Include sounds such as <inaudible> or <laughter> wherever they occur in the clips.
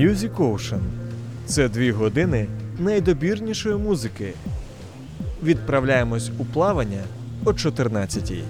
Music Ocean це дві години найдобірнішої музики. Відправляємось у плавання о 14-й.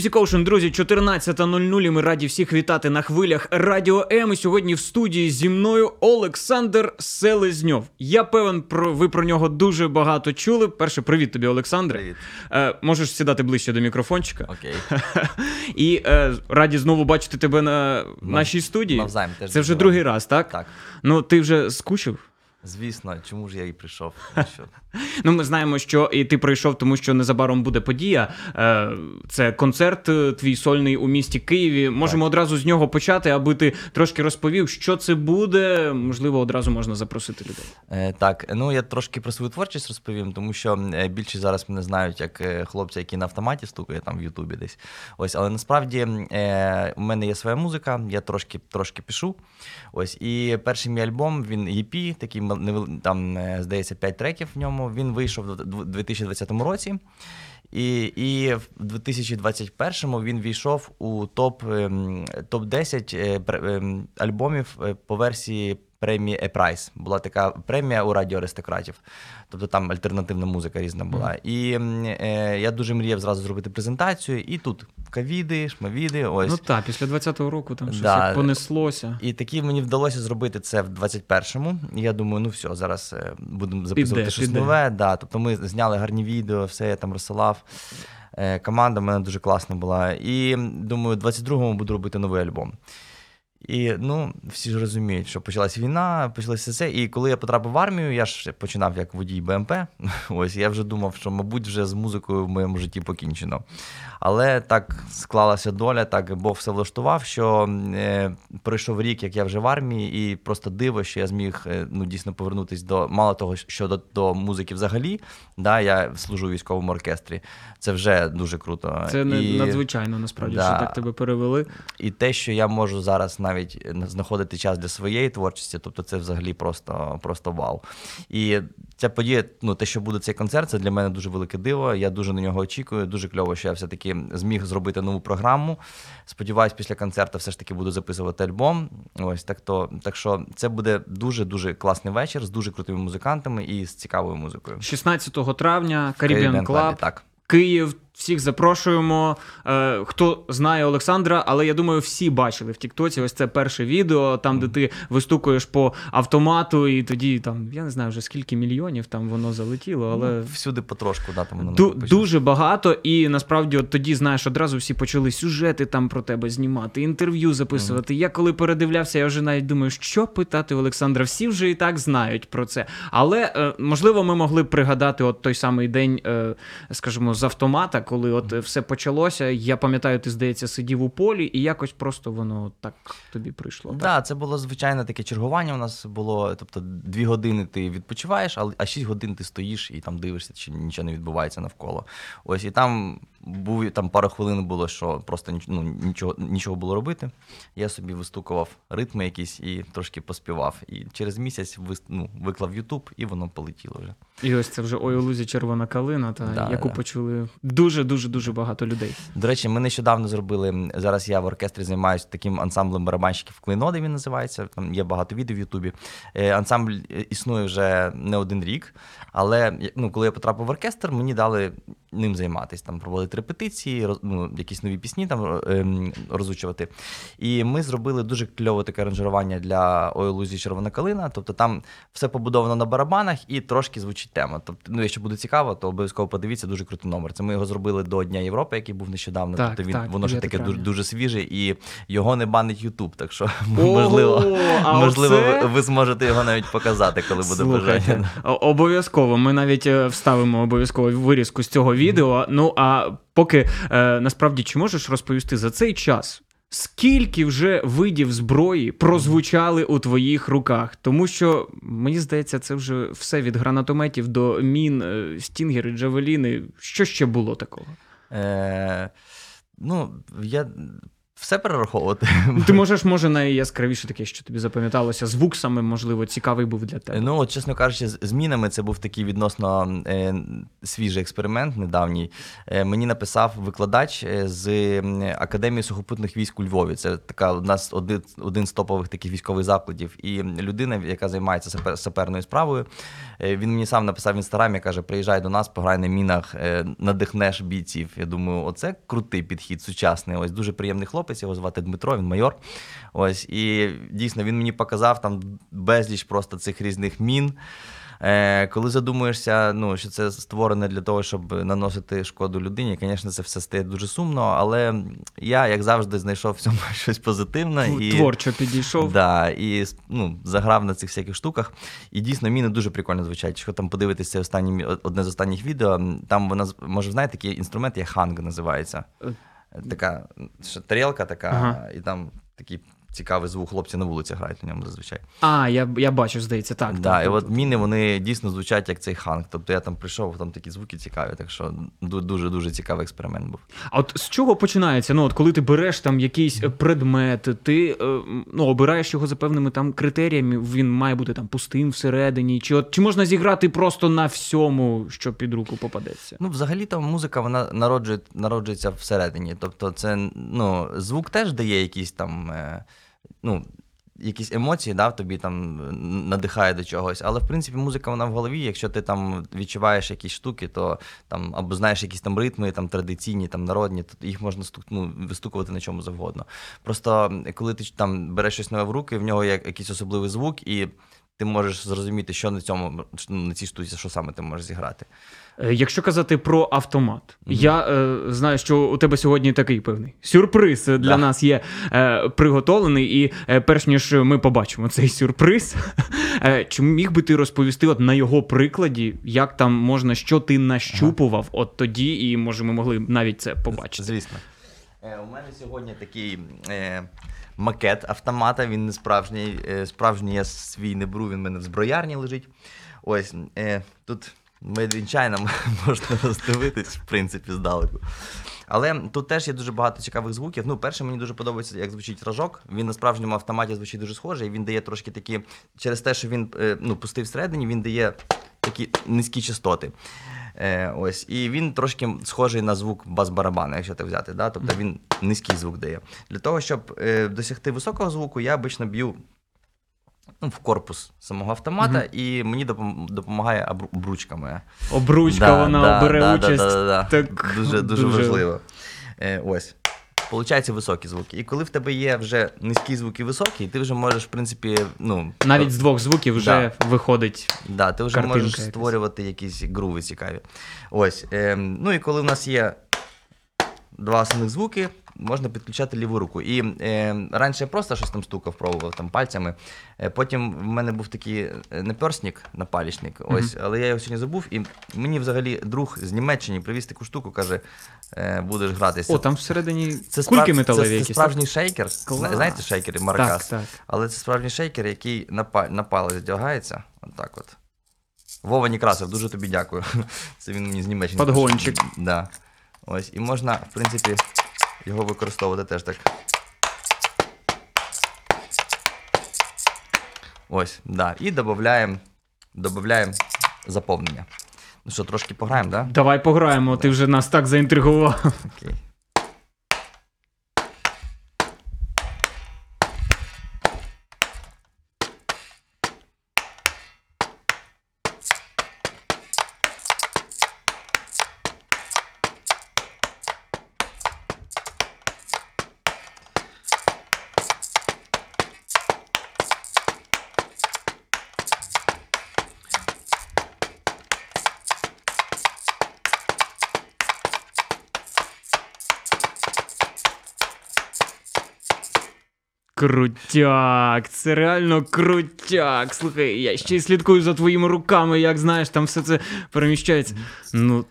Music Ocean, друзі, 14.00. і Ми раді всіх вітати на хвилях Радіо М. І сьогодні в студії зі мною Олександр Селезньов. Я певен, про ви про нього дуже багато чули. Перше, привіт тобі, Олександре. Привіт. Е, можеш сідати ближче до мікрофончика. Окей. <laughs> І е, раді знову бачити тебе на нашій студії. навзаєм теж Це вже другий раз, так? Так. Ну, ти вже скучив? Звісно, чому ж я і прийшов? Що? <laughs> Ну, ми знаємо, що і ти прийшов, тому що незабаром буде подія. Е, Це концерт е, твій сольний у місті Києві. Можемо одразу з нього почати, аби ти трошки розповів, що це буде. Можливо, одразу можна запросити людей. Е, так, ну я трошки про свою творчість розповім, тому що е, більшість зараз мене знають як хлопця, який на автоматі стукає там в Ютубі десь. Ось, але насправді у мене є своя музика, я трошки трошки пишу. Ось, і перший мій альбом, він EP, такий там, е, здається, 5 треків в ньому. Він вийшов у 2020 році. І, і в 2021-му він війшов у топ, ем, топ-10 е, пр- ем, альбомів е, по версії премії E-Prize. Була така премія у радіо аристократів. Тобто там альтернативна музика різна була. І е, я дуже мріяв зразу зробити презентацію. І тут кавіди, шмавіди, ось. Ну так, після 20-го року там щось Да. понеслося. І таки мені вдалося зробити це в 21-му. І я думаю, ну все, зараз е, будемо записувати Піде, щось піде. нове. Да. Тобто ми зняли гарні відео, все я там розсилав. Е, Команда в мене дуже класна була. І думаю, в 22-му буду робити новий альбом. І ну, всі ж розуміють, що почалася війна, почалося це. І коли я потрапив в армію, я ж починав як водій БМП. <laughs> Ось я вже думав, що, мабуть, вже з музикою в моєму житті покінчено. Але так склалася доля, так Бог все влаштував, що е, пройшов рік, як я вже в армії, і просто диво, що я зміг е, ну, дійсно повернутися до мало того, що до, до музики взагалі. Да, я служу в військовому оркестрі. Це вже дуже круто. Це не І- надзвичайно насправді, Да. що так тебе перевели. і те, що я можу зараз навіть знаходити час для своєї творчості, тобто це взагалі просто, просто вау. І ця подія, ну те, що буде цей концерт, це для мене дуже велике диво. Я дуже на нього очікую. Дуже кльово, що я все-таки зміг зробити нову програму. Сподіваюсь, після концерту все ж таки буду записувати альбом. Ось так то, так що це буде дуже дуже класний вечір з дуже крутими музикантами і з цікавою музикою. 16 травня Caribbean Club, Club. Так. Київ. Всіх запрошуємо. Е, хто знає Олександра, але я думаю, всі бачили в Тіктоці. Ось це перше відео, там, де ти вистукуєш по автомату, і тоді там я не знаю вже скільки мільйонів там воно залетіло, але Ну, всюди потрошку да, там воно Ду- дуже багато, і насправді от тоді знаєш, одразу всі почали сюжети там про тебе знімати, інтерв'ю записувати. Я коли передивлявся, я вже навіть думаю, що питати Олександра. Всі вже і так знають про це. Але е, можливо, ми могли б пригадати от той самий день, е, скажімо, з автомата, коли от все почалося. Я пам'ятаю, ти здається, сидів у полі, і якось просто воно так тобі прийшло. Так, да, це було звичайне таке чергування. У нас було. Тобто, дві години ти відпочиваєш, а шість годин ти стоїш і там дивишся, чи нічого не відбувається навколо. Ось і там був там пару хвилин було, що просто ну, нічого, нічого було робити. Я собі вистукував ритми якісь і трошки поспівав. І через місяць ну, виклав Ютуб, і воно полетіло вже. І ось це вже ой у лузі червона калина, та Да, яку да. почули дуже дуже дуже багато людей. До речі, ми нещодавно зробили. Зараз я в оркестрі займаюся таким ансамблем барабанщиків Клейноди. Він називається. Там є багато відео в Ютубі. Е, Ансамбль е, існує вже не один рік. Але ну, коли я потрапив в оркестр, мені дали ним займатися, там проводити репетиції, роз, ну, якісь нові пісні там ем, розучувати. І ми зробили дуже кльове таке аранжування для «Ой, у лузі червона калина. Тобто там все побудовано на барабанах і трошки звучить тема. Тобто, ну, якщо буде цікаво, то обов'язково подивіться дуже крутий номер. Це ми його зробили до Дня Європи, який був нещодавно. Так, тобто він так, воно ж 9 таке дуже, дуже свіже, і його не банить Ютуб. Так що <laughs> Ого, можливо, а <laughs> можливо, оце- ви, ви зможете його навіть показати, коли буде бажання. обов'язково. Ми навіть е, вставимо обов'язково вирізку з цього відео. Ну а поки е, насправді чи можеш розповісти за цей час? Скільки вже видів зброї прозвучали у твоїх руках? Тому що мені здається, це вже все від гранатометів до мін, е, стінгери, джавеліни. Що ще було такого? Е, ну, я все перераховувати. Ти можеш, може, найяскравіше таке, що тобі запам'яталося. Звук саме, можливо, цікавий був для тебе. Ну, от, чесно кажучи, з змінами це був такий відносно е, свіжий експеримент недавній. Е, мені написав викладач е, з Академії сухопутних військ у Львові. Це така у нас один, один з топових таких військових закладів. І людина, яка займається сапер, саперною справою, е, він мені сам написав в інстаграмі, каже: приїжджай до нас, пограй на мінах, е, надихнеш бійців. Я думаю, оце крутий підхід, сучасний. Ось дуже приємний хлопець, його звати Дмитро, він майор. Ось, і дійсно він мені показав там безліч просто цих різних мін. Е, коли задумуєшся, ну, що це створене для того, щоб наносити шкоду людині, звісно, це все стає дуже сумно, але я, як завжди, знайшов в цьому <laughs> щось позитивне. І, Творчо підійшов. Да, і ну, заграв на цих всяких штуках. І дійсно міни дуже прикольно звучать. Якщо там подивитися останні, одне з останніх відео, там вона, може, знаєте, такий інструмент, як ханг називається. Така що, тарілка така, Ага. і там такий цікавий звук. Хлопці на вулиці грають на ньому зазвичай. А, я, я бачу, здається, так. да, так, і так. от міни вони дійсно звучать як цей ханг. Тобто я там прийшов, там такі звуки цікаві, так що дуже дуже цікавий експеримент був. А от з чого починається? Ну, от коли ти береш там якийсь е, предмет, ти е, ну, обираєш його за певними там критеріями, він має бути там пустим всередині, чи от чи можна зіграти просто на всьому, що під руку попадеться? Ну, взагалі там музика вона народжує, народжується всередині. Тобто, це ну, звук теж дає якісь там. Ну, Якісь емоції, да, тобі там надихає до чогось. Але в принципі музика вона в голові. Якщо ти там відчуваєш якісь штуки, то там або знаєш якісь там ритми, там традиційні, там народні, то їх можна стук, ну, вистукувати на чому завгодно. Просто коли ти там береш щось нове в руки, в нього є якийсь особливий звук, і ти можеш зрозуміти, що на цьому на цій штуці, що саме ти можеш зіграти. Е, Якщо казати про автомат, я е, знаю, що у тебе сьогодні такий певний сюрприз е, для Да. нас є е, приготовлений, і е, перш ніж ми побачимо цей сюрприз, <laughs> е, чи міг би ти розповісти от на його прикладі, як там можна, що ти нащупував от тоді, і може ми могли навіть це побачити. Звісно. Е, у мене сьогодні такий е, макет автомата, він не справжній. Е, справжній я свій не беру, він в мене в зброярні лежить. Ось е, тут медвінчайна <laughs> можна роздивитись, в принципі, здалеку. Але тут теж є дуже багато цікавих звуків. Ну, перше, мені дуже подобається, як звучить рожок. Він на справжньому автоматі звучить дуже схоже, і він дає трошки такі, через те, що він е, ну, пустий всередині, він дає такі низькі частоти. Е, ось, і він трошки схожий на звук бас-барабана, якщо так взяти. Да? Тобто він низький звук дає. Для того, щоб е, досягти високого звуку, я обично б'ю ну, в корпус самого автомата, і мені допомагає обру- обручка моя. Обручка, Да, вона да, бере да, участь. Да, да, да. Так, дуже, дуже, важливо. Е, ось. Получаються високі звуки. І коли в тебе є вже низькі звуки високі, ти вже можеш, в принципі, ну. Навіть з двох звуків вже виходить. Да, ти вже Картинка можеш якась. створювати якісь груви цікаві. Ось. Е, ну і коли в нас є два основних звуки, можна підключати ліву руку. І е, раніше я просто щось там стукав, пробував там пальцями. Е, потім в мене був такий е, наперсник, напалічник, ось, але я його сьогодні забув. І мені взагалі друг з Німеччини привіз таку штуку, каже: е, будеш гратися. О, там всередині це кульки справ- металеві це, це справжній шейкер. Клас. Знаєте шейкери так? Маракас? так, так. Але це справжній шейкер, який на, па- на палець вдягається. Отак от. Вова Некрасов, дуже тобі дякую. <laughs> Це він мені з Німеччини. Подгончик. Да. Ось. І можна, в принципі, його використовувати теж так. Ось, да. І додаємо додаємо заповнення. Ну що, трошки пограємо, так? Да? Давай пограємо, ти вже нас так заінтригував. Окей. Крутяк, це реально крутяк. Слухай, я ще й слідкую за твоїми руками, як знаєш, там все це переміщається. Ну,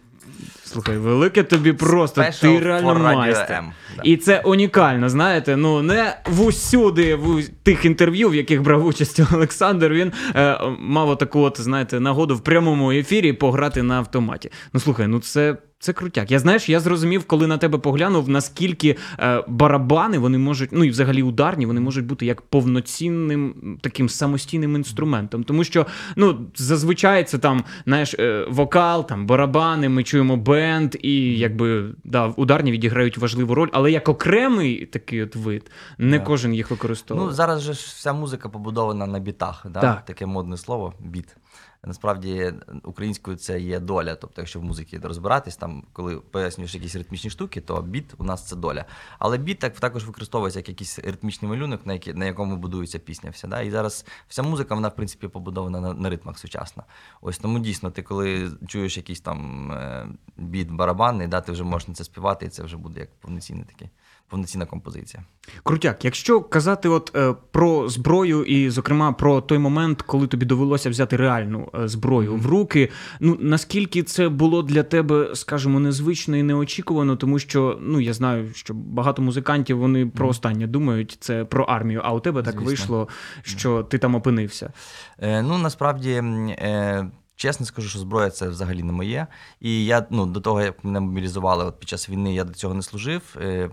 Слухай, велике тобі просто, Special ти реально for Radio майстер. M, да. І це унікально, знаєте, ну не в усюди, в тих інтерв'ю, в яких брав участь Олександр, він е, мав таку, от, знаєте, нагоду в прямому ефірі пограти на автоматі. Ну слухай, ну це. Це крутяк. Я знаєш, я зрозумів, коли на тебе поглянув, наскільки е, барабани вони можуть, ну і взагалі ударні, вони можуть бути як повноцінним таким самостійним інструментом. Тому що ну зазвичай це там, знаєш, е, вокал, там барабани, ми чуємо бенд, і якби да, ударні відіграють важливу роль, але як окремий такий от вид, не Да. кожен їх використовує. Ну, зараз же вся музика побудована на бітах, да? Так. таке модне слово біт. Насправді українською це є доля. Тобто, якщо в музиці розбиратись, там, коли пояснюєш якісь ритмічні штуки, то біт у нас це доля. Але біт так також використовується як якийсь ритмічний малюнок, на, який, на якому будується пісня. Вся, да? І зараз вся музика, вона в принципі побудована на, на ритмах сучасна. Ось тому дійсно, ти коли чуєш якийсь там е, біт барабанний, да, ти вже можеш на це співати, і це вже буде як повноцінний такий, повноцінна композиція. Крутяк, якщо казати от е, про зброю, і, зокрема, про той момент, коли тобі довелося взяти реальну е, зброю в руки, ну наскільки це було для тебе, скажімо, незвично і неочікувано, тому що ну я знаю, що багато музикантів вони про останнє думають, це про армію. А у тебе так Звісно. вийшло, що ти там опинився. Е, ну, насправді, е, чесно скажу, що зброя це взагалі не моє. І я ну, до того, як мене мобілізували от під час війни, я до цього не служив. Е,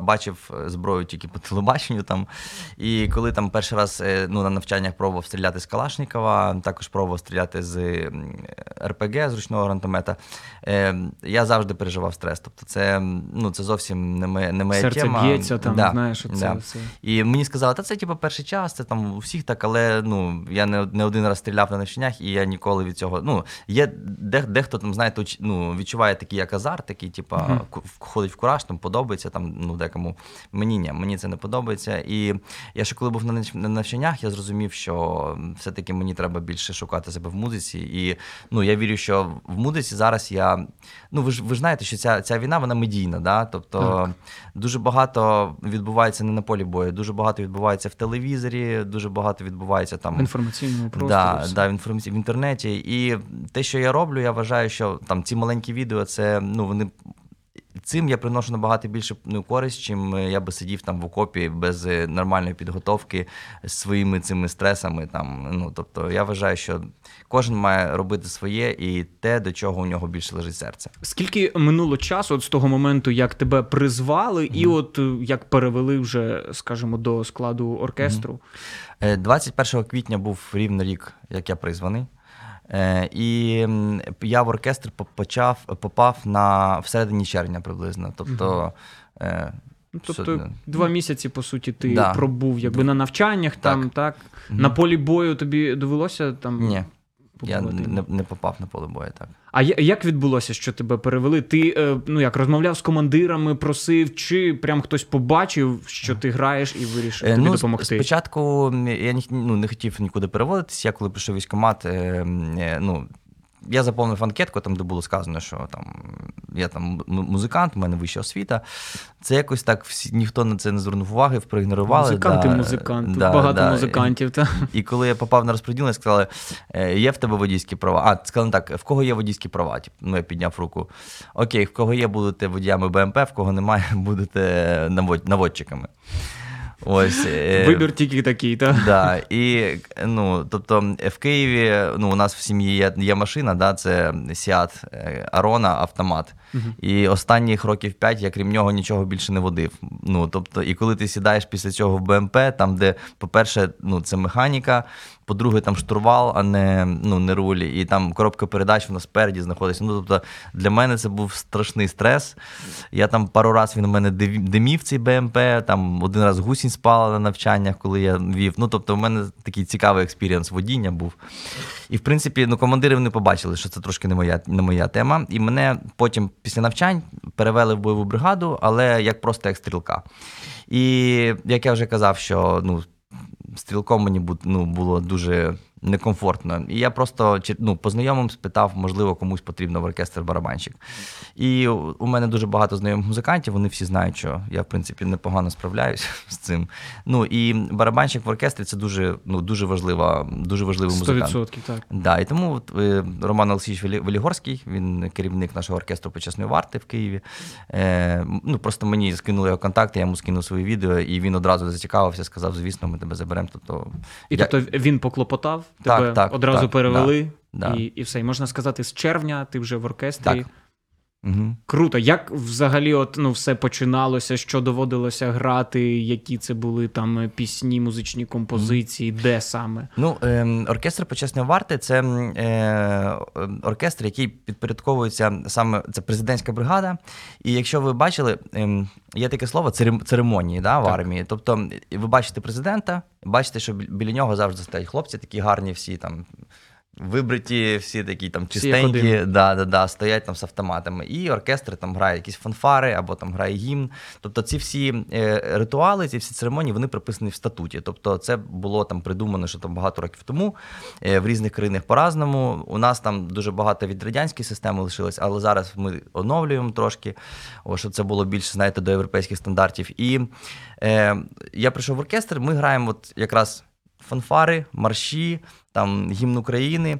бачив е, зброю тільки по <laughs> телебаченню. Там. І коли там перший раз е, ну, на навчаннях пробував стріляти з Калашникова, також пробував стріляти з РПГ, з ручного гранатомета, я завжди переживав стрес. Тобто, це, ну, це зовсім не моя, не моя Серце тема. б'ється, там Да, знаєш, оце да. все. І мені сказали, та це типу перший час, це там у всіх так, але ну я не, не один раз стріляв на навчаннях, і я ніколи від цього. Ну, є де, дехто там, знаєте, ну, відчуває такий як азарт, такий, Мгм. ку- входить в кураж, там подобається, там, ну, декому. Мені ні, мені це не подобається. І я ще коли був на на навчаннях, я зрозумів, що все-таки мені треба більше шукати себе в музиці. І ну, я вірю, що в музиці зараз я. Ну, ви ж ви ж знаєте, що ця, ця війна вона медійна, да? тобто Так. дуже багато відбувається не на полі бою, дуже багато відбувається в телевізорі, дуже багато відбувається там В інформаційному просторі. да, да, в інформації в інтернеті. І те, що я роблю, я вважаю, що там ці маленькі відео, це ну вони. Цим я приношу набагато більше ну, користь, чим е, я би сидів там в окопі без е, нормальної підготовки з своїми цими стресами. Там, ну, тобто я вважаю, що кожен має робити своє і те, до чого у нього більше лежить серце. Скільки минуло часу от з того моменту, як тебе призвали, і от е, як перевели вже, скажімо, до складу оркестру? Е, 21 квітня був рівно рік, як я призваний. Е, І я в оркестр почав, попав на всередині червня приблизно. Тобто, е, Ну, тобто два місяці, по суті, ти Да. пробув якби на навчаннях, там, так? Мгм. На полі бою тобі довелося там. ні, я не, не попав на поле бою так. А як відбулося, що тебе перевели? Ти е, ну як розмовляв з командирами, просив, чи прям хтось побачив, що ти граєш і вирішив Е, тобі ну, допомогти? Спочатку я ні, ну, не хотів нікуди переводитись. Я коли прийшов військомат, е, ну, я заповнив анкетку, там, де було сказано, що там, я там музикант, у мене вища освіта. Це якось так всі, ніхто на це не звернув уваги, проігнорували. Музиканти, да, музикант. Да, багато да. музикантів. Та. І коли я попав на розподіл, сказали, «Е, є в тебе водійські права. А, сказали так, в кого є водійські права? Ну, я підняв руку. Окей, в кого є, будете водіями БМП, в кого немає, <laughs> будете наводчиками. Ось, е, Вибір тільки такий, так? Да, і ну, тобто в Києві ну, у нас в сім'ї є, є машина, да, це Seat Arona Arona І останніх років 5 я крім нього нічого більше не водив. Ну, тобто, і коли ти сідаєш після цього в БМП, там, де, по-перше, ну, це механіка, по-друге, там штурвал, а не, ну, не рулі. І там коробка передач вона спереді знаходиться. Ну, тобто, для мене це був страшний стрес. Я там пару разів він у мене димів цей БМП, там один раз гусінь спала на навчаннях, коли я вів. Ну, тобто, у мене такий цікавий experience водіння був. І, в принципі, ну, командири вони побачили, що це трошки не моя, не моя тема. І мене потім, після навчань, перевели в бойову бригаду, але як просто як стрілка. І як я вже казав, що ну, стрілком мені ну, було дуже некомфортно. І я просто ну, по знайомим спитав, можливо, комусь потрібно в оркестр барабанщик. І у мене дуже багато знайомих музикантів, вони всі знають, що я, в принципі, непогано справляюсь <laughs> з цим. Ну і барабанщик в оркестрі це дуже, ну, дуже важлива, дуже важливий музикант. 100% так. Да, і тому от, е, Роман Олексійович Велігорський, він керівник нашого оркестру почесної варти в Києві. Е, ну, просто мені скинули його контакти, я йому скинув свої відео, і він одразу зацікавився, сказав, звісно, ми тебе заберемо. Тобто, І я- тобто він поклопотав, тебе так, одразу так, перевели, да, да. І, і все. І можна сказати, з червня ти вже в оркестрі. Так. Угу. Круто. Як взагалі от, ну, все починалося, що доводилося грати, які це були там пісні, музичні композиції, де саме? Ну, е, оркестр почесної варти це е, оркестр, який підпорядковується саме це президентська бригада. І якщо ви бачили, е, є таке слово церемонії да, в Так. армії. Тобто, ви бачите президента, бачите, що біля нього завжди стоять хлопці, такі гарні, всі там. Вибриті, всі такі там чистенькі, да, да, да, стоять там з автоматами. І оркестр там грає якісь фанфари або там грає гімн. Тобто ці всі е, ритуали, ці всі церемонії, вони прописані в статуті. Тобто, це було там придумано, що там багато років тому е, в різних країнах по-разному. У нас там дуже багато від радянської системи лишилось, але зараз ми оновлюємо трошки, щоб це було більше, знаєте, до європейських стандартів. І е, я прийшов в оркестр, ми граємо от якраз фанфари, марші, там гімн України.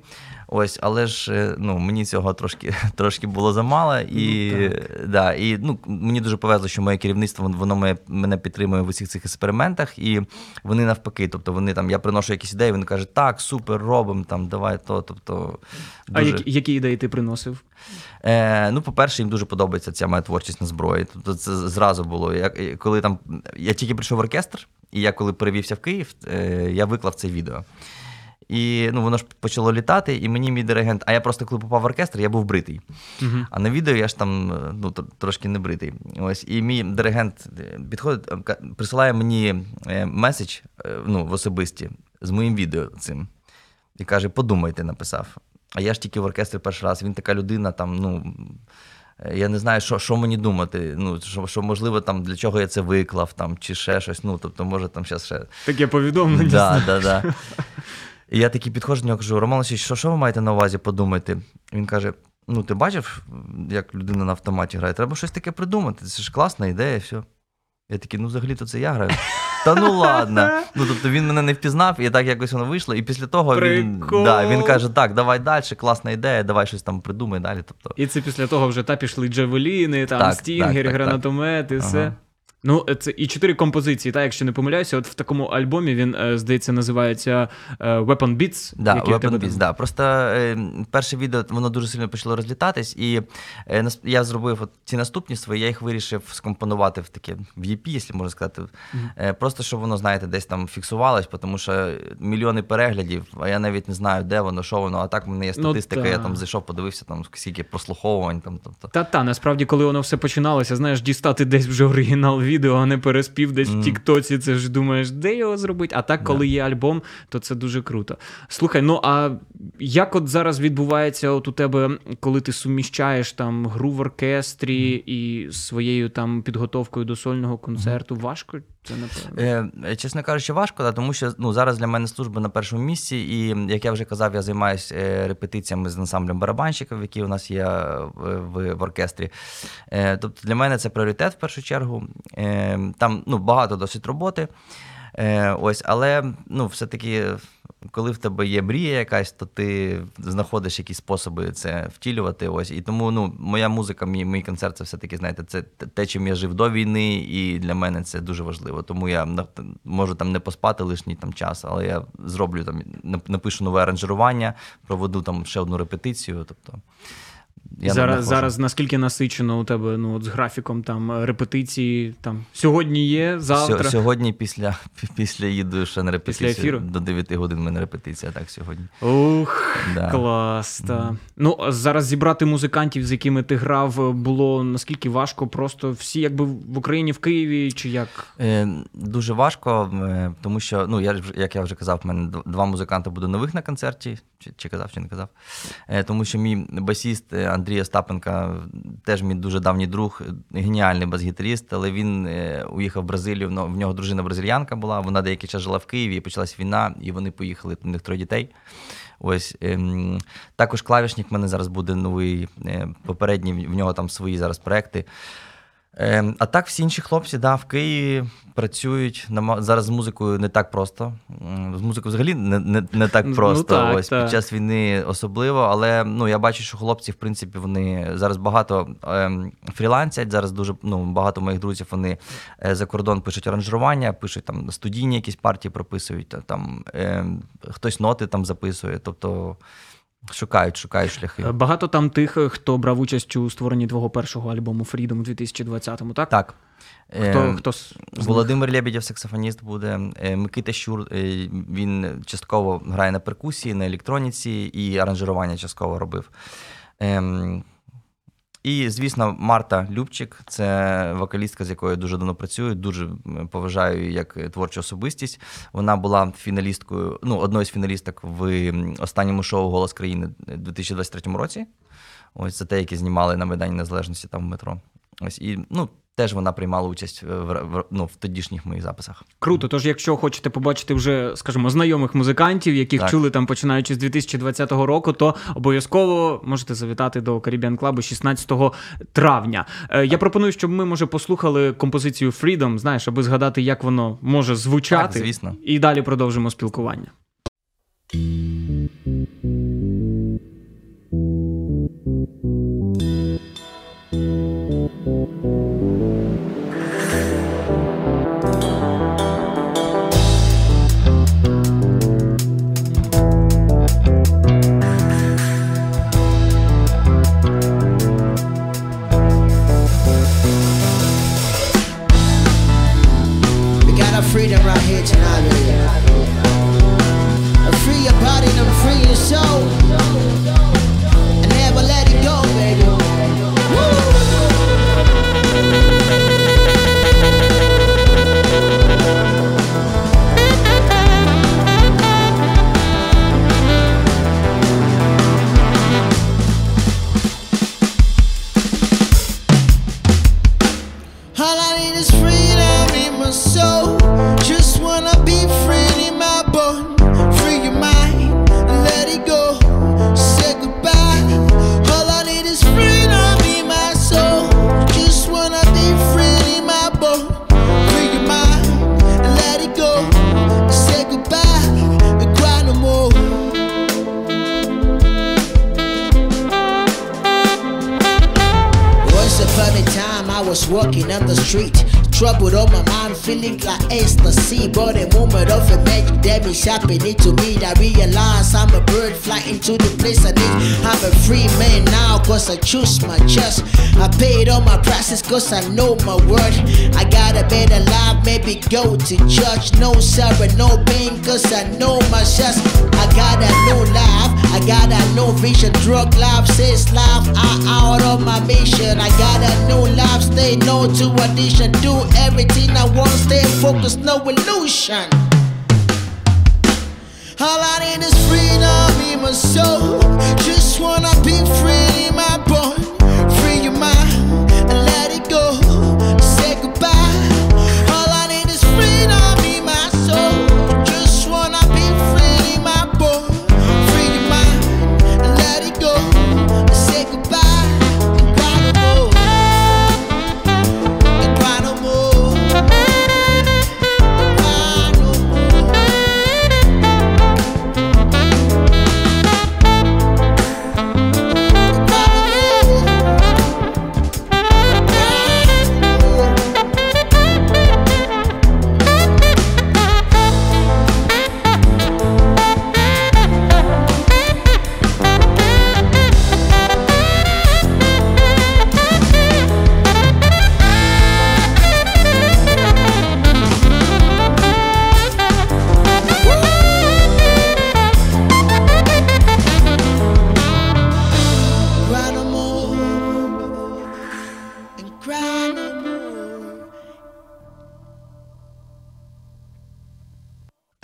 Ось, але ж е, ну, мені цього трошки, <laughs> трошки було замало. І, Ну, да, і ну, мені дуже повезло, що моє керівництво воно- мене, підтримує в усіх цих експериментах, і вони навпаки. Тобто вони там, я приношу якісь ідеї, вони кажуть, так, супер, робимо, там, давай то. Тобто, А дуже... які, які ідеї ти приносив? Е, ну, по-перше, їм дуже подобається ця моя творчість на зброї. Тобто це зразу було. Я, коли там, я тільки прийшов в оркестр, і я коли перевівся в Київ, е, я виклав це відео. І ну, воно ж почало літати, і мені мій диригент, а я просто коли попав в оркестр, я був бритий. Угу. А на відео я ж там ну, трошки не бритий. Ось, і мій диригент е, підходить, е, присилає мені е, меседж ну, в особисті з моїм відео цим. І каже: подумайте, написав. А я ж тільки в оркестрі перший раз. Він така людина, там, ну. Я не знаю, що, що мені думати. Ну, що, що, можливо, там, для чого я це виклав, там, чи ще щось. Ну, тобто, може, там зараз ще Таке повідомлення. Да, да, да. <laughs> І я такий підходжу до нього кажу: Роман Олексійович, що, що ви маєте на увазі подумати? Він каже: Ну, ти бачив, як людина на автоматі грає? Треба щось таке придумати. Це ж класна ідея, все. Я такий, ну взагалі-то це я граю. <laughs> Та ну ладно. Ну, тобто він мене не впізнав, і так якось воно вийшло. І після того він, да, він каже: так, давай далі, класна ідея, давай щось там придумай далі. Тобто, І це після того вже та пішли джавеліни, там Так, стінгери, так, так, гранатомети, Ага. все. Ну, це і чотири композиції, та, якщо не помиляюся, от в такому альбомі він, е, здається, називається е, Weapon Beats. Да, Weapon Beats, там. да. Просто е, перше відео воно дуже сильно почало розлітатись, і е, я зробив от ці наступні свої, я їх вирішив скомпонувати в таке в EP, якщо можна сказати. Е, просто щоб воно, знаєте, десь там фіксувалось, тому що мільйони переглядів, а я навіть не знаю, де воно, що воно. А так в мене є Ну, статистика, я там зайшов, подивився, там скільки прослуховувань. Там, тобто. Та-та, насправді, коли воно все починалося, знаєш, дістати десь вже оригінал відео, а не переспів десь в Тіктоці, це ж думаєш, де його зробити? А так, коли yeah. є альбом, то це дуже круто. Слухай, ну а як от зараз відбувається от у тебе, коли ти суміщаєш там гру в оркестрі і своєю там підготовкою до сольного концерту? Важко це напевно. Е, чесно кажучи, важко, да, тому що ну, зараз для мене служба на першому місці, і як я вже казав, я займаюся е, репетиціями з ансамблем барабанщиків, які у нас є е, в, в оркестрі. Е, тобто для мене це пріоритет в першу чергу. Е, там ну, багато досить роботи. Е, ось, але ну, все-таки, коли в тебе є мрія якась, то ти знаходиш якісь способи це втілювати. Ось. І тому ну, моя музика, мій, мій концерт це все-таки, знаєте, це те, чим я жив до війни, і для мене це дуже важливо. Тому я можу там не поспати лишній там час, але я зроблю там, нап- напишу нове аранжування, проведу там ще одну репетицію. Тобто, я зараз, зараз наскільки насичено у тебе ну, от з графіком там репетиції? Там сьогодні є, завтра. Сьо- Сьогодні після, після їду ще на репетицію. ефіру? До 9 годин в мене репетиція, так сьогодні. Ух, Да. клас. Та. Ну, зараз зібрати музикантів, з якими ти грав, було наскільки важко, просто всі якби в Україні, в Києві, чи як? Е, дуже важко, е, тому що, ну, я, як я вже казав, в мене два музиканти буде нових на концерті, чи, чи казав, чи не казав. Е, тому що мій басіст е, Андрій Остапенка, теж мій дуже давній друг, геніальний бас-гітаріст, але він е, уїхав в Бразилію. В нього дружина бразильянка була. Вона деякий час жила в Києві, і почалась війна, і вони поїхали. У них троє дітей. Ось ем, також клавішник в мене зараз буде новий. Е, попередній в нього там свої зараз проекти. Ем, а так, всі інші хлопці, да, в Києві працюють. Зараз з музикою не так просто. З музикою взагалі не, не, не так Ну, просто. так, Ось так. під час війни особливо. Але ну, я бачу, що хлопці, в принципі, вони зараз багато ем, фрілансять. Зараз дуже ну, багато моїх друзів вони е, за кордон пишуть аранжування, пишуть там студійні якісь партії, прописують, там ем, хтось ноти там записує. Тобто шукають, шукають шляхи. Е, Багато там тих, е, хто брав участь у створенні твого першого альбому Freedom у 2020-му, так? Так. Хто, Ем, хто? Володимир Лебедєв, саксофоніст буде. Е, Микита Щур, він частково грає на перкусії, на електроніці і аранжирування частково робив. І, звісно, Марта Любчик це вокалістка, з якою я дуже давно працюю, дуже поважаю її як творчу особистість. Вона була фіналісткою, ну, одною з фіналісток в останньому шоу Голос країни у 2023 році. Ось це те, яке знімали на Майдані Незалежності там в метро. Ось і ну, теж вона приймала участь в, в, ну, в тодішніх моїх записах. Круто. Тож, якщо хочете побачити вже, скажімо, знайомих музикантів, яких Так. чули там починаючи з 2020 року, то обов'язково можете завітати до Caribbean Club 16 травня. Е, Я пропоную, щоб ми може послухали композицію Freedom, знаєш, аби згадати, як воно може звучати. Так, звісно. І далі продовжимо спілкування. Here tonight. Free your body and free your soul. And never let it go, is happening to me. I realize I'm a bird flying to the place I need. I'm a free man now, cause I choose my trust. I paid all my prices, cause I know my worth. I got a better life, maybe go to church. No sorrow, no pain, cause I know my shots. I got a new life, I got a new vision. Drug life says life, I out of my mission. I got a new life, stay no to addition. Do everything I want, stay focused, no illusion. All I need is freedom in my soul. Just wanna be free my bone.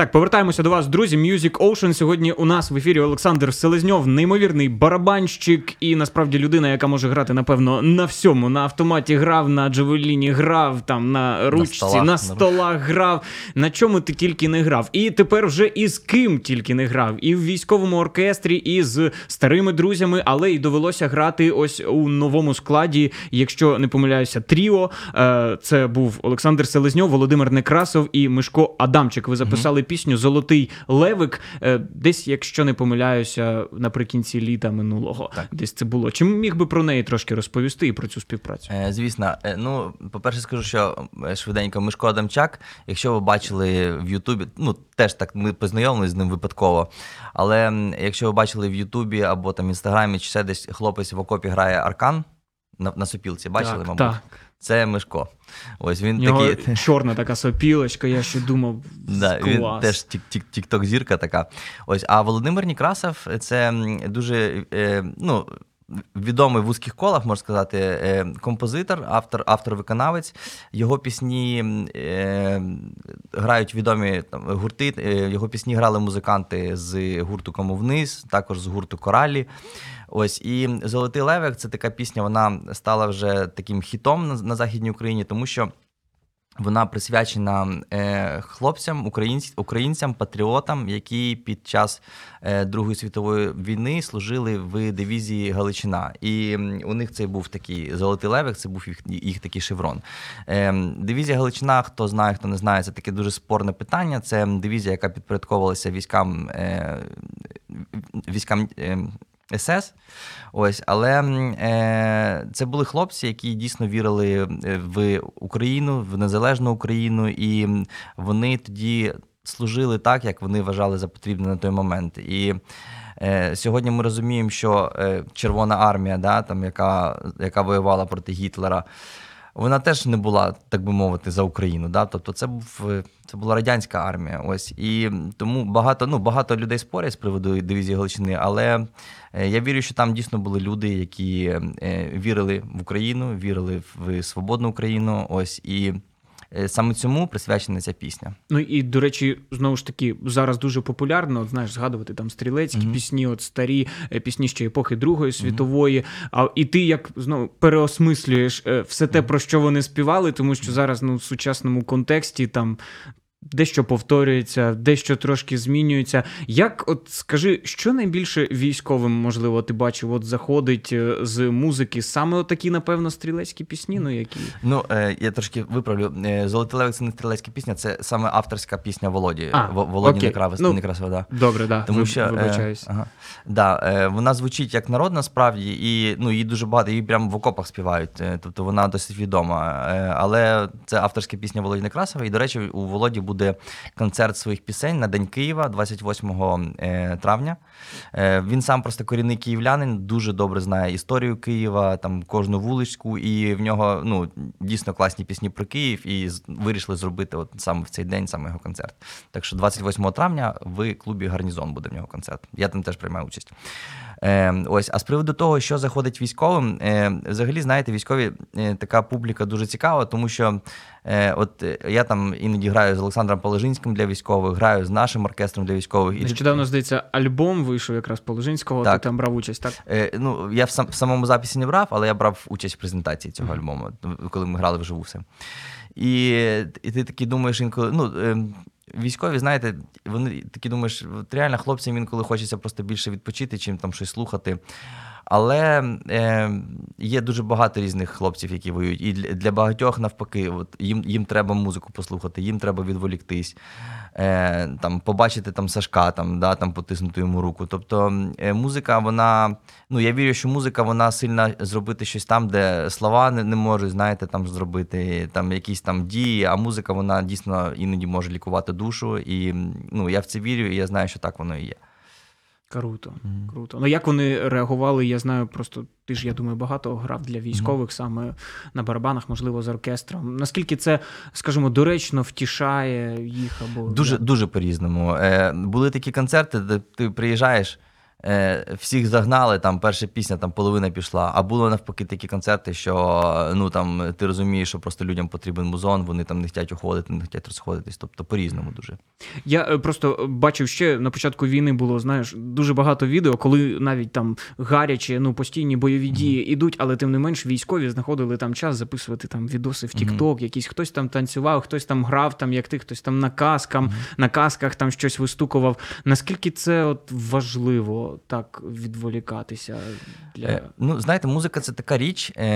Так, повертаємося до вас, друзі. Music Ocean. Сьогодні у нас в ефірі Олександр Селезньов, неймовірний барабанщик і насправді людина, яка може грати, напевно, на всьому. На автоматі грав, на джавеліні грав, там на ручці, на столах, столах, на- грав. На чому ти тільки не грав. І тепер вже і з ким тільки не грав. І в військовому оркестрі, і з старими друзями, але й довелося грати ось у новому складі, якщо не помиляюся, тріо. Е, Це був Олександр Селезньов, Володимир Некрасов і Мишко Адамчик. Ви записали пісню Золотий левик. Е, Десь, якщо не помиляюся, наприкінці літа минулого. Десь це було. Чи міг би про неї трошки розповісти і про цю співпрацю? Е, Звісно, Е, ну по-перше, скажу, що е, швиденько Мишко Адамчак, якщо ви бачили в Ютубі, ну теж так ми познайомилися з ним випадково. Але якщо ви бачили в Ютубі або там в інстаграмі, чи ще десь хлопець в окопі грає аркан на, на сопілці, бачили, так, мабуть? так. Це Мишко. Ось він Його такий. чорна така сопілочка, я ще думав. <laughs> Да, він теж TikTok зірка така. Ось, а Володимир Некрасов це дуже е, ну, відомий в вузьких колах, можна сказати, е, композитор, автор, автор-виконавець. Його пісні е, грають відомі там, гурти. е, Його пісні грали музиканти з гурту Кому вниз, також з гурту Коралі. Ось і Золотий Левик це така пісня, вона стала вже таким хітом на, на Західній Україні, тому що. Вона присвячена е, хлопцям, українць, українцям, патріотам, які під час е, Другої світової війни служили в дивізії Галичина. І у них це був такий золотий левик, це був їх, їх такий шеврон. Е, дивізія Галичина, хто знає, хто не знає, це таке дуже спорне питання. Це дивізія, яка підпорядковувалася військам, е, військам е, СС. Ось, але е, це були хлопці, які дійсно вірили е, в Україну, в незалежну Україну, і вони тоді служили так, як вони вважали за потрібне на той момент. І е, сьогодні ми розуміємо, що е, Червона армія, да, там, яка, яка воювала проти Гітлера. Вона теж не була, так би мовити, за Україну. Да? Тобто це був е, це була радянська армія. Ось і тому багато ну багато людей спорять з приводу дивізії Галичини, але е, я вірю, що там дійсно були люди, які е, вірили в Україну, вірили в свободну Україну. Ось і саме цьому присвячена ця пісня. Ну і до речі, знову ж таки, зараз дуже популярно, от, знаєш, згадувати там стрілецькі пісні, от старі е, пісні ще епохи Другої світової. А і ти як знову переосмислюєш е, все те, про що вони співали, тому що зараз ну в сучасному контексті там. Дещо повторюється, дещо трошки змінюється. Як, от скажи, що найбільше військовим, можливо, ти бачив, от заходить е, з музики? Саме такі, напевно, стрілецькі пісні, ну які. Ну, е, я трошки виправлю. Е, Золотий левик це не стрілецька пісня, це саме авторська пісня Володі. А, Во- Володі окей. Некрасова, Ну, Некрасова, да. Добре, да. Тому що вибачаюсь. Е, ага, да, е, вона звучить як народна справді, і ну, її дуже багато, її прямо в окопах співають. Тобто вона досить відома. Але це авторська пісня Володі Некрасова. І, до речі, у Володі буде концерт своїх пісень на День Києва 28 е, травня. Е, він сам просто корінний київлянин, дуже добре знає історію Києва, там кожну вуличку, і в нього ну, дійсно класні пісні про Київ, і вирішили зробити от саме в цей день саме його концерт. Так що 28 травня в клубі Гарнізон буде в нього концерт. Я там теж приймаю участь. Е, ось, а з приводу того, що заходить військовим, е, взагалі, знаєте, військові е, така публіка дуже цікава, тому що е, от е, я там іноді граю з Олександром Положинським для військових, граю з нашим оркестром для військових. І Нещодавно, здається, альбом вийшов якраз Положинського, Так. ти там брав участь, так? Е, ну, я в, сам, в самому записі не брав, але я брав участь в презентації цього альбому, коли ми грали вживу все. І, і ти такий думаєш інколи, ну. Е, Військові, знаєте, вони такі думаєш, от реально хлопцям інколи хочеться просто більше відпочити, чим там щось слухати. Але е, є дуже багато різних хлопців, які воюють. І для, багатьох навпаки, от їм, їм треба музику послухати, їм треба відволіктись, е, там, побачити там Сашка, там, да, там, потиснути йому руку. Тобто е, музика, вона. Ну, я вірю, що музика вона сильна зробити щось там, де слова не, не можуть, знаєте, там зробити там якісь там дії, а музика вона дійсно іноді може лікувати душу. І ну, я в це вірю, і я знаю, що так воно і є. Круто, круто. Ну як вони реагували, я знаю, просто ти ж, я думаю, багато грав для військових саме на барабанах, можливо, з оркестром. Наскільки це, скажімо, доречно втішає їх або Дуже, дуже по-різному. Е, були такі концерти, де ти приїжджаєш. Е, всіх загнали, там перша пісня, там половина пішла. А було навпаки такі концерти, що ну там ти розумієш, що просто людям потрібен музон, вони там не хочуть уходити, не хочуть розходитись. Тобто по-різному дуже. Я е, просто бачив ще на початку війни було, знаєш, дуже багато відео, коли навіть там гарячі, ну постійні бойові дії ідуть, але тим не менш військові знаходили там час записувати там відоси в TikTok, якісь хтось там танцював, хтось там грав, там як ти, хтось там на каскам, на касках там щось вистукував. Наскільки це от важливо так відволікатися для Е, ну, знаєте, музика це така річ. Е,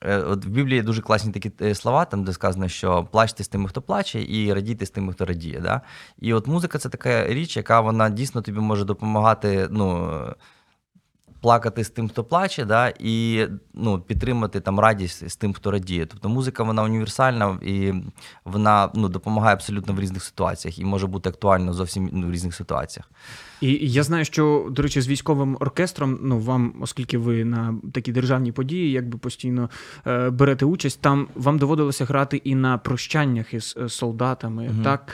е, от в Біблії дуже класні такі слова, там, де сказано, що плачте з тими, хто плаче, і радійте з тими, хто радіє. Да? І от музика це така річ, яка вона дійсно тобі може допомагати. ну, Плакати з тим, хто плаче, да, і ну, підтримати там радість з тим, хто радіє. Тобто музика вона універсальна і вона ну, допомагає абсолютно в різних ситуаціях і може бути актуальна зовсім ну, в різних ситуаціях. І я знаю, що, до речі, з військовим оркестром, ну вам, оскільки ви на такі державні події, якби постійно е, берете участь, там вам доводилося грати і на прощаннях із е, солдатами, Мгм. так.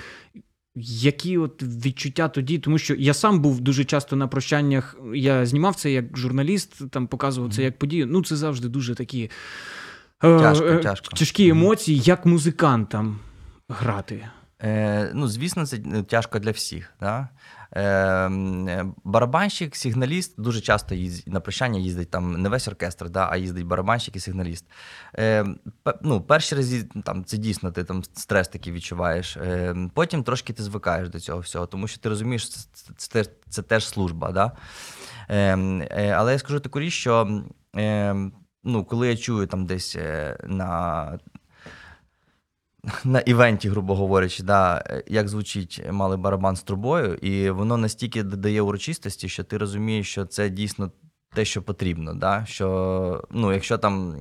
Які от відчуття тоді, тому що я сам був дуже часто на прощаннях. Я знімав це як журналіст, там показував це як подію. Ну, це завжди дуже такі е, Тяжко, е, тяжко. тяжкі емоції, як музикантам грати. Е, ну, звісно, це е, тяжко для всіх. Да? Е, м, е, барабанщик, сигналіст дуже часто їздить, на прощання їздить там не весь оркестр, да, а їздить барабанщик і сигналіст. Е, ну, перші рази там, це дійсно ти там стрес такий відчуваєш. Е, потім трошки ти звикаєш до цього всього, тому що ти розумієш, це, це, це, це теж служба. Да? Е, е, але я скажу таку річ, що е, ну, коли я чую там десь е, на <laughs> на івенті, грубо говорячи, да, як звучить малий барабан з трубою, і воно настільки додає урочистості, що ти розумієш, що це дійсно те, що потрібно. Да? Що, ну, якщо там,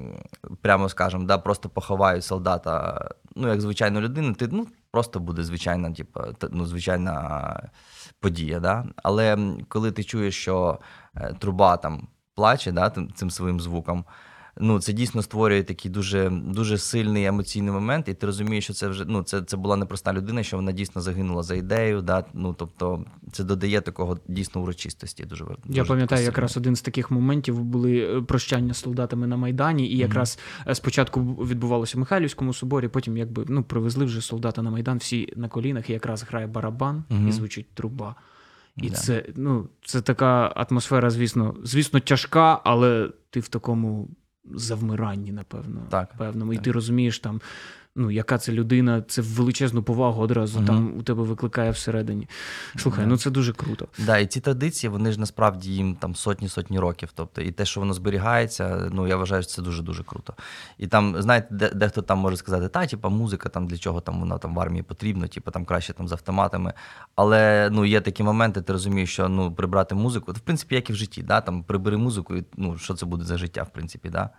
прямо скажемо, да, просто поховають солдата, ну, як звичайну людину, ти ну, просто буде звичайна, типу, ну, звичайна подія. Да? Але коли ти чуєш, що е, труба там плаче да, цим своїм звуком, ну, це дійсно створює такий дуже, дуже сильний емоційний момент, і ти розумієш, що це вже ну, це, це була непроста людина, що вона дійсно загинула за ідею. Да? Ну, тобто, це додає такого дійсно урочистості. Дуже, Я дуже пам'ятаю, красиво. якраз один з таких моментів були е, прощання з солдатами на Майдані, і якраз е, спочатку відбувалося в Михайлівському соборі, потім якби ну привезли вже солдата на Майдан, всі на колінах, і якраз грає барабан Мгм. і звучить труба. І Да. це, ну, це така атмосфера, звісно, звісно, тяжка, але ти в такому завмиранні, напевно. Так, певному. І так. ти розумієш там. Ну, яка це людина, це величезну повагу одразу Мгм. там у тебе викликає всередині. Слухай, Да. ну це дуже круто. Да, і ці традиції, вони ж насправді їм там сотні-сотні років. Тобто, і те, що воно зберігається, ну я вважаю, що це дуже-дуже круто. І там, знаєте, де, дехто там може сказати, та, типа, музика там для чого там вона там в армії потрібна, типу там краще там з автоматами. Але ну, є такі моменти, ти розумієш, що ну, прибрати музику, в принципі, як і в житті, да, там прибери музику, і ну, що це буде за життя, в принципі, да.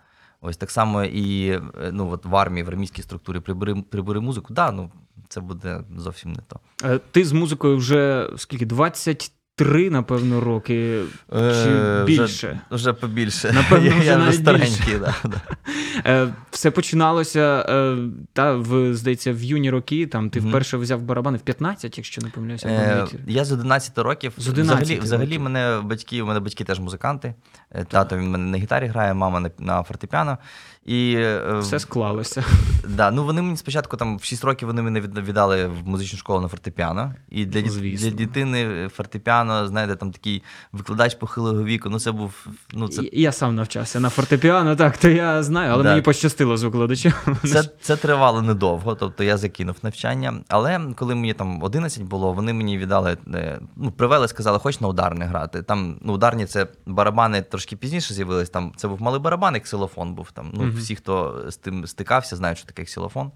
Ось так само і е, ну, от в армії, в армійській структурі прибери, прибери музику, да, ну це буде зовсім не то. Е, Ти з музикою вже скільки? 23, напевно, роки чи Е, більше. Вже, вже побільше. Напевно, <laughs> я, вже я вже старенький, да, да. <laughs> Е, Все починалося е, та в здається в юні роки. Там ти вперше взяв барабани в 15, якщо не помиляюся. Е, я з 11 років. З 11 взагалі, взагалі мене батьки, у мене батьки теж музиканти. Тато він мене на гітарі грає, мама на, на фортепіано. І, е, Все склалося. <laughs> Да, ну вони мені спочатку там в 6 років вони мене віддали в музичну школу на фортепіано. І для, Звісно. для дитини фортепіано, знаєте, там такий викладач похилого віку. Ну це був ну, це, Я сам навчався на фортепіано, так, то я знаю, але Да. мені пощастило з викладачем. Це, це тривало недовго, тобто я закинув навчання. Але коли мені там 11 було, вони мені віддали, е, ну, привели, сказали, хоч на ударне грати. Там ну, ударні це барабани трошки пізніше з'явились. Там це був малий барабан, як ксилофон був. Там, ну. Всі, хто з тим стикався, знають, що таке ксилофон.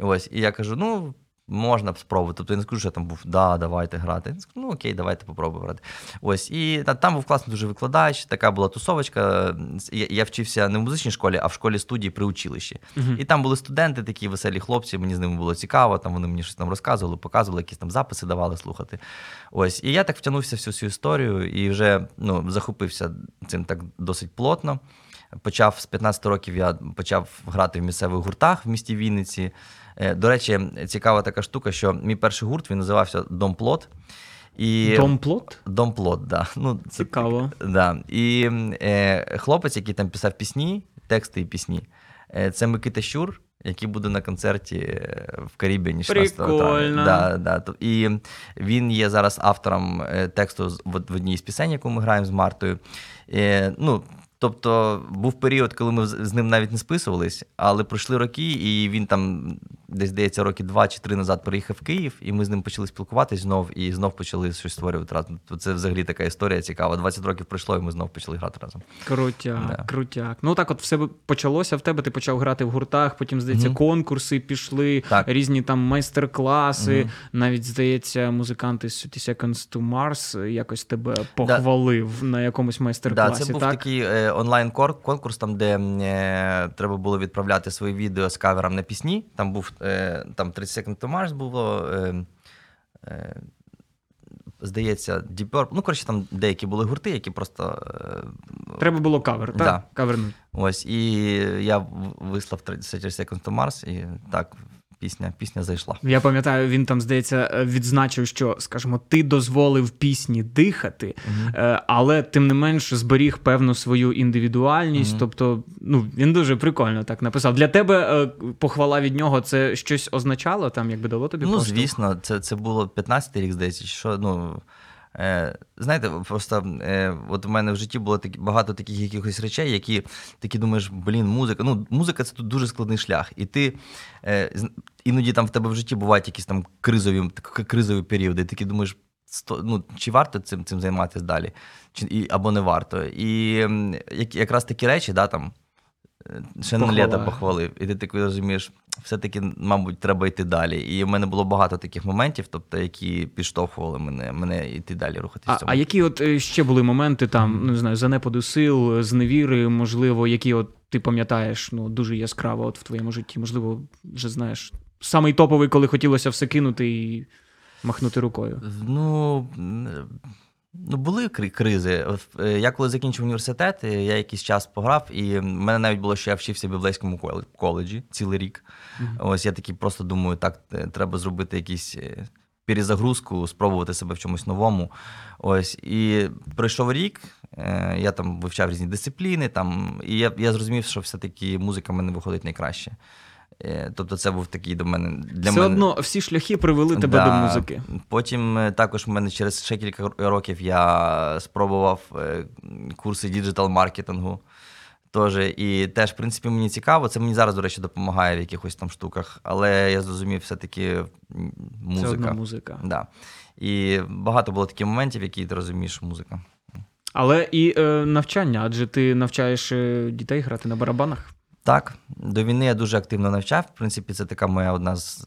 Ось, і я кажу: ну. Можна б спробувати. Тобто я не скажу, що я там був, да, давайте грати. Я скажу, ну окей, давайте попробуємо грати. Ось. І там був класний дуже викладач, така була тусовочка. Я, я вчився не в музичній школі, а в школі студії при училищі. Мгм. І там були студенти, такі веселі хлопці, мені з ними було цікаво, там вони мені щось там розказували, показували, якісь там записи давали слухати. Ось. І я так втягнувся в всю цю історію і вже ну, захопився цим так досить плотно. Почав з 15 років я почав грати в місцевих гуртах в місті Вінниці. Е, До речі, цікава така штука, що мій перший гурт він називався Дом Плот. І Домплот? Домплот, да. Ну, це Цікаво. Да. І е, хлопець, який там писав пісні, тексти і пісні, е, це Микита Щур, який буде на концерті е, в Карібіані 16 Прикольно. травня. Да, да. І він є зараз автором е, тексту в, в одній з пісень, яку ми граємо з Мартою. Е, ну, Тобто був період, коли ми з ним навіть не списувались, але пройшли роки, і він там десь здається роки два чи три назад приїхав в Київ, і ми з ним почали спілкуватись знов і знов почали щось створювати разом. То Це взагалі така історія цікава. 20 років пройшло, і ми знов почали грати разом. Крутяк, Да. крутяк. Ну так от все почалося в тебе. Ти почав грати в гуртах, потім, здається, Мгм. конкурси пішли, Так. різні там майстер-класи. Мгм. Навіть, здається, музиканти з 30 Seconds to Mars якось тебе похвалив на якомусь майстер-класі. це був так? такий е, онлайн-конкурс, там, де е, треба було відправляти свої відео з кавером на пісні. Там був е, там 30 Second to Mars було. Е, е, здається, Deep Purple. Ну, коротше, там деякі були гурти, які просто. Е, Треба було кавер, так? Да. Кавернути. Ось, і я вислав 30 Seconds to Mars, і так, пісня, пісня зайшла. Я пам'ятаю, він там, здається, е, відзначив, що, скажімо, ти дозволив пісні дихати, е, але тим не менш зберіг певну свою індивідуальність. Мгм. Тобто, ну він дуже прикольно так написав. Для тебе е, похвала від нього це щось означало, там якби дало тобі Ну, поштовх? звісно, це, це було 15-й рік, здається, що. Ну, е, знаєте, просто е, от у мене в житті було такі, багато таких якихось речей, які такі думаєш, блін, музика. Ну, музика це тут дуже складний шлях. І ти е, іноді там в тебе в житті бувають якісь там кризові, кризові періоди, і таки думаєш. сто- Ну, чи варто цим цим займатися далі, чи і, або не варто. І як, якраз такі речі, да, там, ще не літо похвалив, і ти такий розумієш, все-таки, мабуть, треба йти далі. І в мене було багато таких моментів, тобто, які підштовхували мене, мене йти далі рухатися. А, а які от е, ще були моменти там, ну не знаю, занепаду сил, зневіри, можливо, які от ти пам'ятаєш ну дуже яскраво от в твоєму житті? Можливо, вже знаєш, самий топовий, коли хотілося все кинути і махнути рукою. Ну, ну були кризи. Е, Я коли закінчив університет, е, я якийсь час пограв, і в мене навіть було, що я вчився в біблейському коледжі цілий рік. Ось я такий просто думаю, так, е, треба зробити якісь. Перезагрузку, спробувати себе в чомусь новому. Ось. І пройшов рік, я там вивчав різні дисципліни, там, і я, я зрозумів, що все-таки музика в мене виходить найкраще. Е, Тобто, це був такий до мене для Все мене. одно всі шляхи привели тебе Да. до музики. Потім е, також в мене через ще кілька років я спробував е, курси діджитал-маркетингу. Тоже. І теж, в принципі, мені цікаво. Це мені зараз, до речі, допомагає в якихось там штуках. Але я зрозумів, все-таки музика. Це одна музика. Да. І багато було таких моментів, які ти розумієш, музика. Але і е, навчання, адже ти навчаєш дітей грати на барабанах. Так, до війни я дуже активно навчав. В принципі, це така моя одна з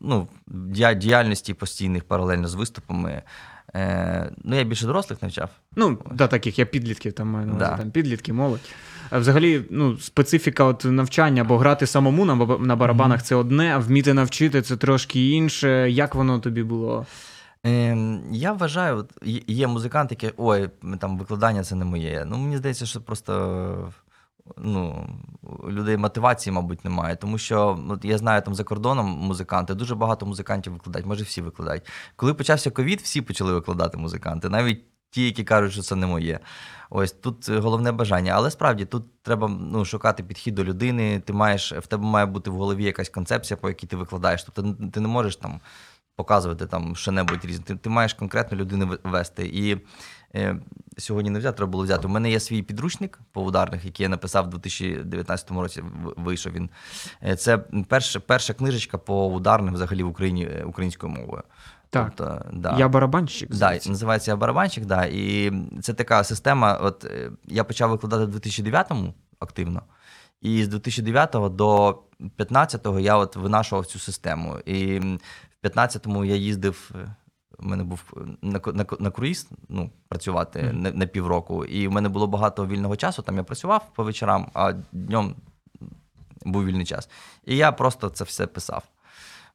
ну, діяльності постійних паралельно з виступами. Е, ну, я більше дорослих навчав. Ну, да, таких я підлітків там маю на увазі, Да. там підлітки, молодь. А взагалі, ну, специфіка от навчання, бо грати самому на, на барабанах це одне, а вміти навчити це трошки інше. Як воно тобі було? Ем, я вважаю, от є- музиканти, які ой, там викладання це не моє. Ну, мені здається, що просто ну, людей мотивації, мабуть, немає. Тому що от я знаю там за кордоном музиканти, дуже багато музикантів викладають, може всі викладають. Коли почався ковід, всі почали викладати музиканти, навіть ті, які кажуть, що це не моє. Ось тут е, головне бажання. Але справді тут треба ну, шукати підхід до людини. Ти маєш, в тебе має бути в голові якась концепція, по якій ти викладаєш. Тобто ти не можеш там показувати там що-небудь різне. Ти, ти маєш конкретну людину вести. І е, сьогодні не взяти, треба було взяти. У мене є свій підручник по ударних, який я написав у 2019 році. Вийшов він. Е, Це перша, перша книжечка по ударним взагалі в Україні е, українською мовою. Так. Тобто, да. Я барабанщик. Да, називається барабанщик, да. І це така система. От е, я почав викладати в 2009-му активно, і з 2009 до 15-го я от винашував цю систему. І 15-му я їздив. е, У мене був е, на, на, на круїз ну, працювати mm. на, на півроку, і в мене було багато вільного часу. Там я працював по вечорам, а днем був вільний час. І я просто це все писав.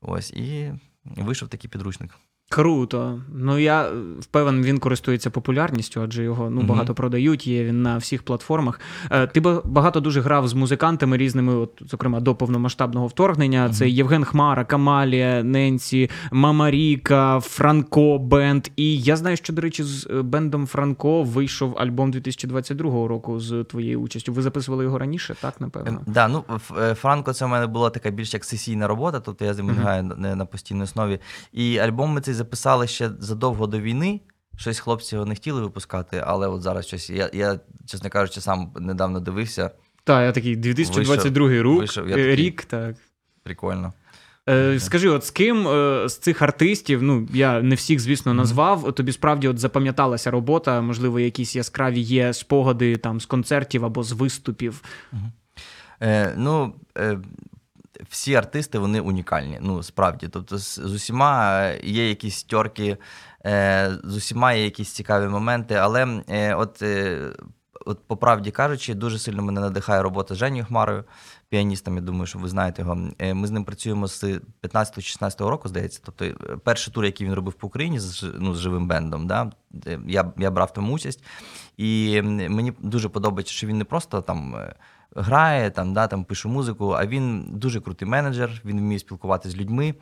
Ось, і вийшов такий підручник. Круто. Ну я е, впевнений, він користується популярністю, адже його ну багато продають. Є він на всіх платформах. Е, Ти ба- багато дуже грав з музикантами різними, от зокрема до повномасштабного вторгнення. Це Євген Хмара, Камалія, Ненсі, Мама Ріка, Франко Бенд. І я знаю, що до речі, з е, бендом Франко вийшов альбом 2022 року з твоєю участю. Ви записували його раніше, так напевно. Ем, Да, ну Франко, це в мене була така більш як сесійна робота, тобто я з ним граю на, на постійній основі. І альбом ми цей записали ще задовго до війни. Щось хлопці його не хотіли випускати, але от зараз щось. Я, я чесно кажучи, сам недавно дивився. Так, я такий 2022 рік, вийшов, я такий- рік, так. Прикольно. Е, скажи, от з ким е, з цих артистів, ну я не всіх, звісно, назвав. Тобі справді от запам'яталася робота, можливо, якісь яскраві є спогади там з концертів або з виступів. Е, ну, е, всі артисти вони унікальні. Ну, справді. Тобто, з, з усіма е, є якісь тьорки, е, з усіма є якісь цікаві моменти. Але е, от, е, от, по правді кажучи, дуже сильно мене надихає робота з Женєю Хмарою, піаністом. Я думаю, що ви знаєте його. Е, Ми з ним працюємо з 15-16 року, здається. Тобто, е, перший тур, який він робив по Україні з, ну, з живим бендом, да? я, я брав там участь. І мені дуже подобається, що він не просто там. Грає, там, да, там пише музику, а він дуже крутий менеджер, він вміє спілкуватися з людьми.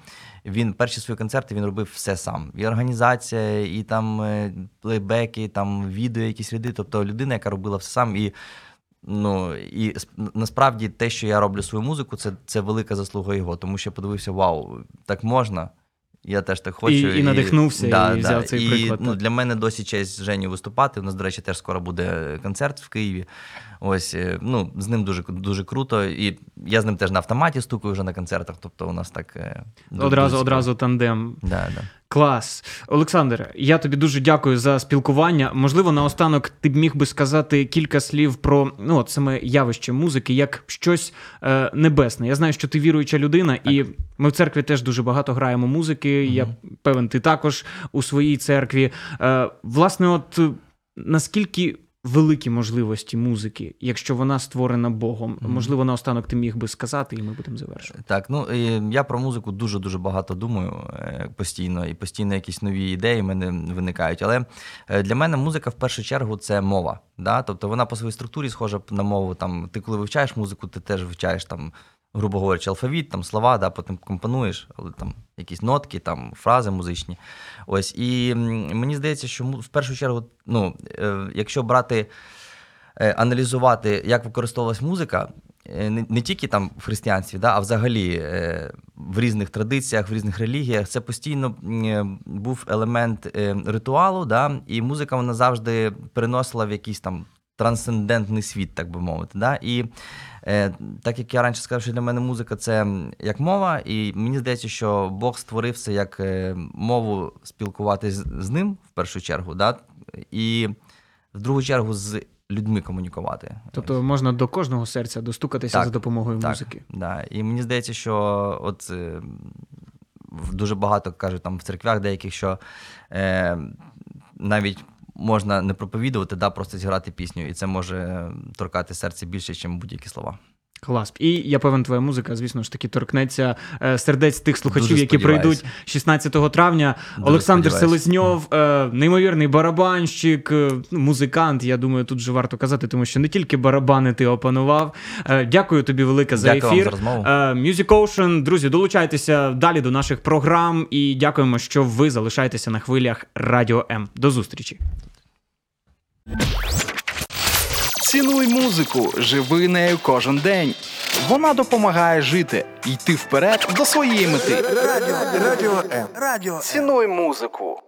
Він перші свої концерти він робив все сам. І організація, і там е, плейбеки, там відео, якісь ряди. Тобто людина, яка робила все сам. І, ну, і сп- насправді те, що я роблю свою музику, це, це велика заслуга його, тому що я подивився: вау, так можна. Я теж так хочу. І- і надихнувся, і взяв цей і, приклад, Ну, для мене досі честь з Женю виступати. У нас, до речі, теж скоро буде концерт в Києві. Ось е, ну з ним дуже дуже круто. І я з ним теж на автоматі стукаю вже на концертах. Тобто у нас так е, Одразу одразу тандем. Да, да. Клас. Олександр, я тобі дуже дякую за спілкування. Можливо, наостанок ти б міг би сказати кілька слів про ну, от саме явище музики як щось е, небесне. Я знаю, що ти віруюча людина, і ми в церкві теж дуже багато граємо музики. Я певен, ти також у своїй церкві. Е, власне, от наскільки. Великі можливості музики, якщо вона створена Богом. Мгм. Можливо, наостанок ти міг би сказати, і ми будемо завершувати. Так, ну я про музику дуже дуже багато думаю е, постійно, і постійно якісь нові ідеї в мене виникають. Але е, для мене музика в першу чергу це мова. Да? Тобто вона по своїй структурі схожа на мову. Там ти коли вивчаєш музику, ти теж вивчаєш там, грубо говорячи, алфавіт, там слова, да, потім компонуєш, але там якісь нотки, там фрази музичні. Ось і мені здається, що в першу чергу, ну, е, якщо брати е, аналізувати, як використовувалась музика, е, не, не тільки там в християнстві, да, а взагалі е, в різних традиціях, в різних релігіях, це постійно е, був елемент е, ритуалу, да, і музика вона завжди переносила в якийсь там трансцендентний світ, так би мовити. Да? І е, так як я раніше сказав, що для мене музика це як мова, і мені здається, що Бог створив це як е, мову спілкуватись з- ним в першу чергу, да? і в другу чергу з людьми комунікувати. Тобто можна до кожного серця достукатися Так, за допомогою Так, музики. Да. І мені здається, що от е, дуже багато кажуть там в церквях деяких, що е, навіть можна не проповідувати, да, просто зіграти пісню, і це може торкати серце більше, ніж будь-які слова. Клас. І я певен, твоя музика, звісно ж таки, торкнеться е, сердець тих слухачів, Дуже які прийдуть 16 травня. Дуже Олександр. Селезньов, е, неймовірний барабанщик, е, ну, музикант. Я думаю, тут же варто казати, тому що не тільки барабани ти опанував. Дякую тобі велике за Дякую вам ефір. за. Е, Music Ocean, друзі, долучайтеся далі до наших програм і дякуємо, що ви залишаєтеся на хвилях Радіо М. До зустрічі. Цінуй музику, живи нею кожен день. Вона допомагає жити, йти вперед до своєї мети. Радіо, радіо. Радіо. Цінуй музику.